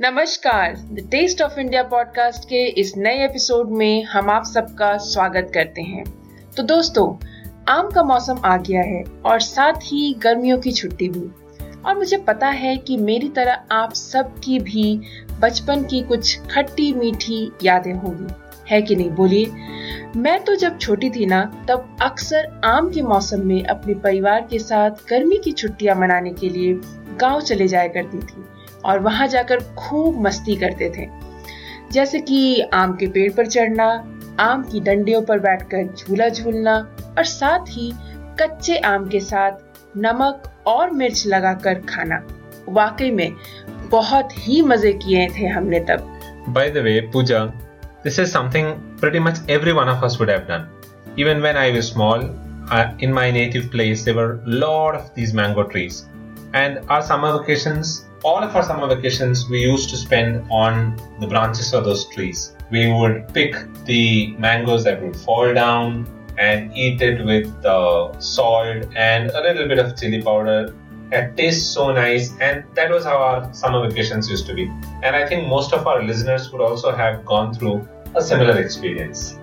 नमस्कार। The taste of India podcast के इस नए एपिसोड में हम आप सबका स्वागत करते हैं। तो दोस्तों, आम का मौसम आ गया है और साथ ही गर्मियों की छुट्टी भी। और मुझे पता है कि मेरी तरह आप सबकी भी बचपन की कुछ खट्टी मीठी यादें होंगी। है कि नहीं? बोलिए। मैं तो जब छोटी थी ना, तब अक्सर आम के मौसम में अपने परिवार के साथ गर्मी की छुट्टियाँ मनाने के लिए गाँव चले जाया करती थी। और वहाँ जाकर खूब मस्ती करते थे। जैसे कि आम के पेड़ पर चढ़ना, आम की डंडियों पर बैठकर झूला झूलना और साथ ही कच्चे आम के साथ नमक और मिर्च लगाकर खाना। वाकई में बहुत ही मज़े किए थे हमने तब। By the this is something pretty much everyone of us would have done even when I was small in my native place And our summer vacations all of our summer vacations we used to spend on the branches of those trees. We would pick the mangoes that would fall down and eat it with uh, salt and a little bit of chili powder. It tastes so nice, and that was how our summer vacations used to be. And I think most of our listeners would also have gone through a similar experience.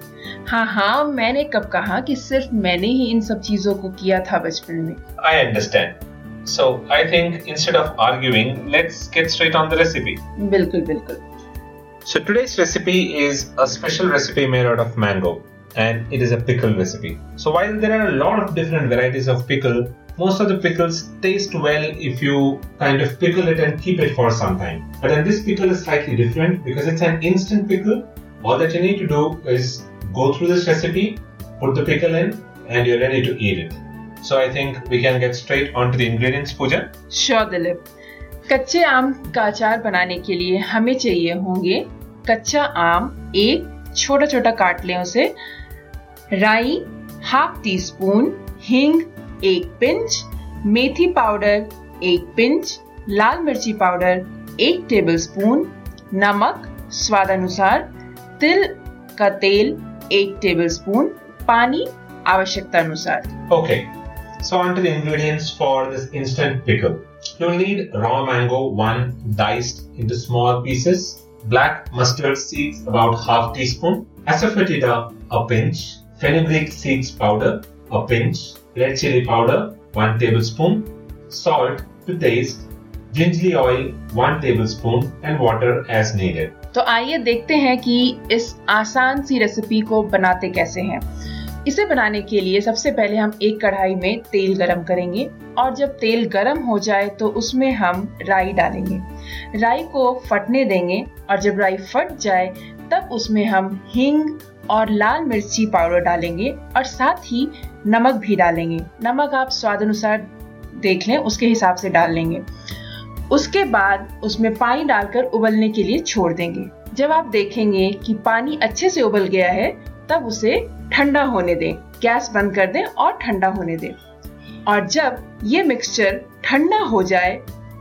हाँ हाँ मैंने कब कहा कि सिर्फ मैंने ही इन सब चीजों को किया था बचपन में I understand. So I think instead of arguing, let's get straight on the recipe. बिल्कुल बिल्कुल. So today's recipe is a special recipe made out of mango and it is a pickle recipe. So while there are a lot of different varieties of pickle, most of the pickles taste well if you kind of pickle it and keep it for some time. But then this pickle is slightly different because it's an instant pickle. All that you need to do is go through this recipe, put the pickle in, and you're ready to eat it. So I think we can get straight on to the ingredients, Pooja. Sure, Dilip. कच्चे आम का अचार बनाने के लिए हमें चाहिए होंगे कच्चा आम एक छोटा छोटा काट लें उसे राई हाफ़ टी स्पून हिंग एक पिंच मेथी पाउडर एक पिंच लाल मिर्ची पाउडर एक टेबल स्पून नमक स्वाद अनुसार तिल का तेल एक टेबल स्पून पानी आवश्यकता अनुसार okay okay. So on to the ingredients for this instant pickle. You'll need raw mango, one diced into small pieces, black mustard seeds about half teaspoon, asafoetida a pinch, fenugreek seeds powder a pinch, red chili powder 1 tablespoon, salt to taste, gingerly oil 1 tablespoon and water as needed. तो आइए देखते हैं कि इस आसान सी recipe को बनाते कैसे हैं इसे बनाने के लिए सबसे पहले हम एक कढ़ाई में तेल गरम करेंगे और जब तेल गरम हो जाए तो उसमें हम राई डालेंगे। राई को फटने देंगे और जब राई फट जाए, तब उसमें हम हिंग और लाल मिर्ची पाउडर डालेंगे और साथ ही नमक भी डालेंगे। नमक आप स्वाद अनुसार देख लें, उसके हिसाब से डाल लेंगे। उसके बाद उसमें पानी डालकर उबलने के लिए छोड़ देंगे। जब आप देखेंगे कि पानी अच्छे से उबल गया है तब उसे ठंडा होने दें। गैस बंद कर दें और ठंडा होने दें। और जब ये मिक्सचर ठंडा हो जाए,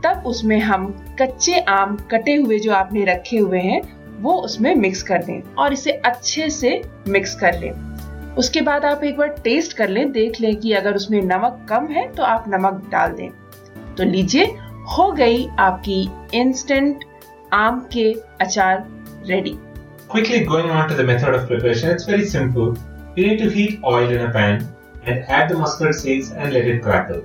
तब उसमें हम कच्चे आम कटे हुए जो आपने रखे हुए हैं, वो उसमें मिक्स कर दें और इसे अच्छे से मिक्स कर लें। उसके बाद आप एक बार टेस्ट कर लें, देख लें कि अगर उसमें नमक कम है तो आप नमक डाल दें। तो लीजिए, हो गई आपकी इंस्टेंट आम के अचार ready Quickly going on to the method of preparation, it's very simple. You need to heat oil in a pan and add the mustard seeds and let it crackle.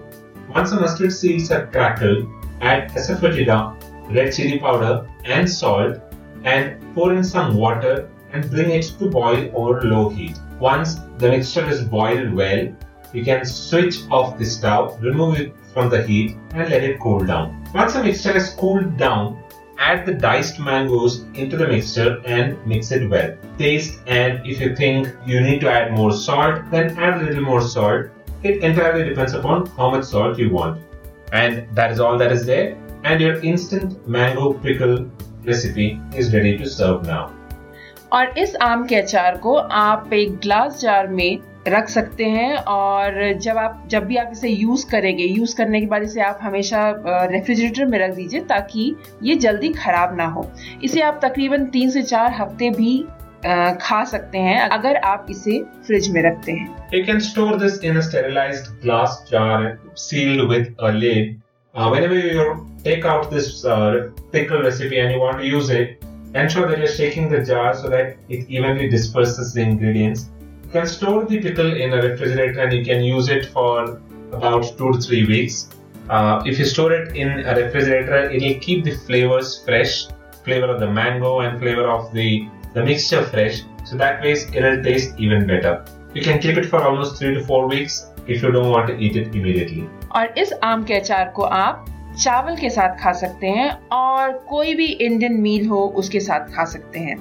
Once the mustard seeds are crackled, add asafoetida, red chili powder and salt and pour in some water and bring it to boil over low heat. Once the mixture is boiled well, you can switch off the stove, remove it from the heat and let it cool down. Once the mixture has cooled down, add the diced mangoes into the mixture and mix it well. Taste and if you think you need to add more salt, then add a little more salt. It entirely depends upon how much salt you want. And that is all that is there. And your instant mango pickle recipe is ready to serve now. और इस आम के अचार को आप एक glass jar में रख सकते हैं और जब आप, जब भी आप इसे यूज़ करेंगे यूज़ करने के बाद इसे आप हमेशा रेफ्रिजरेटर में रख दीजिए ताकि ये जल्दी खराब ना हो। इसे आप तकरीबन तीन से चार हफ़्ते भी खा सकते हैं अगर आप इसे फ्रिज में रखते हैं। You can store this in a sterilised glass jar sealed with a lid whenever you take out this pickle recipe and you want to use it ensure that you are shaking the jar so that it evenly disperses the ingredients Can store the pickle in a refrigerator and you can use it for about two to three weeks. Uh, if you store it in a refrigerator, it will keep the flavors fresh, flavor of the mango and flavor of the the mixture fresh, so that way it'll taste even better. You can keep it for almost three to four weeks if you don't want to eat it immediately. और इस आम के अचार को आप चावल के साथ खा सकते हैं और कोई भी इंडियन मील हो उसके साथ खा सकते हैं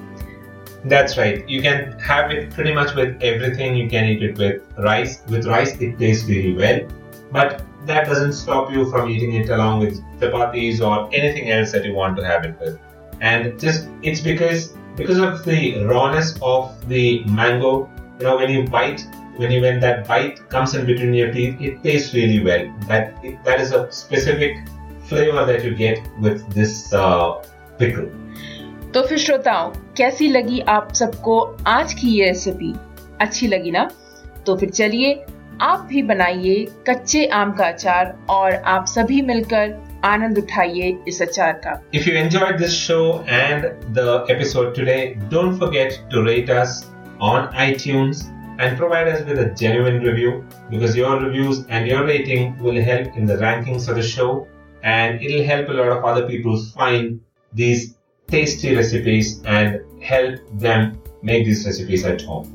That's right. You can have it pretty much with everything. You can eat it with rice. With rice, it tastes really well. But that doesn't stop you from eating it along with chapatis or anything else that you want to have it with. And just it's because because of the rawness of the mango, you know, when you bite, when you when that bite comes in between your teeth, it tastes really well. That it, that is a specific flavor that you get with this uh, pickle. तो फिर श्रोताओं, कैसी लगी आप सबको आज की ये रेसिपी अच्छी लगी ना? तो फिर चलिए, आप भी बनाइए कच्चे आम का अचार और आप सभी मिलकर आनंद उठाइए इस अचार का। If you enjoy this show and the episode today don't forget to rate us on iTunes and provide us with a genuine review because your reviews and your rating will help in the rankings of the show and it will help a lot of other people find this tasty recipes and help them make these recipes at home.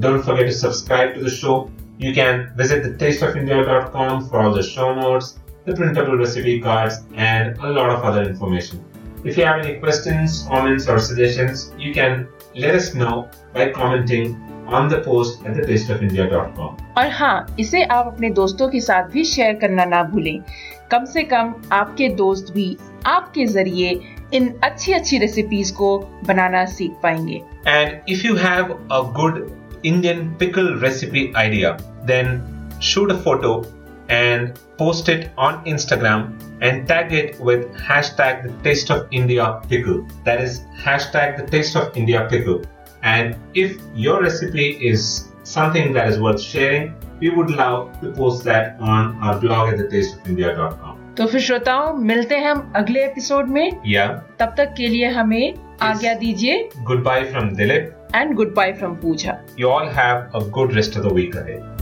Don't forget to subscribe to the show. You can visit the tasteofindia.com for all the show notes the printable recipe cards, and a lot of other information. If you have any questions, comments, or suggestions, you can let us know by commenting on the post at the taste of India dot com और हाँ इसे आप अपने दोस्तों के साथ भी share करना ना भूलें। कम से कम आपके दोस्त भी आपके ज़रिए इन अच्छी अच्छी रेसिपीज़ को बनाना सीख पाएँगे। And if you have a good Indian pickle recipe idea then shoot a photo and post it on Instagram and tag it with hashtag the taste of India pickle that is hashtag the taste of India pickle And if your recipe is something that is worth sharing, we would love to post that on our blog at thetasteofindia.com. तो फिर श्रोताओं मिलते हैं हम अगले episode में Yeah. तब तक के लिए हमें आज्ञा दीजिए goodbye from Dilip and goodbye from Pooja you all have a good rest of the week ahead.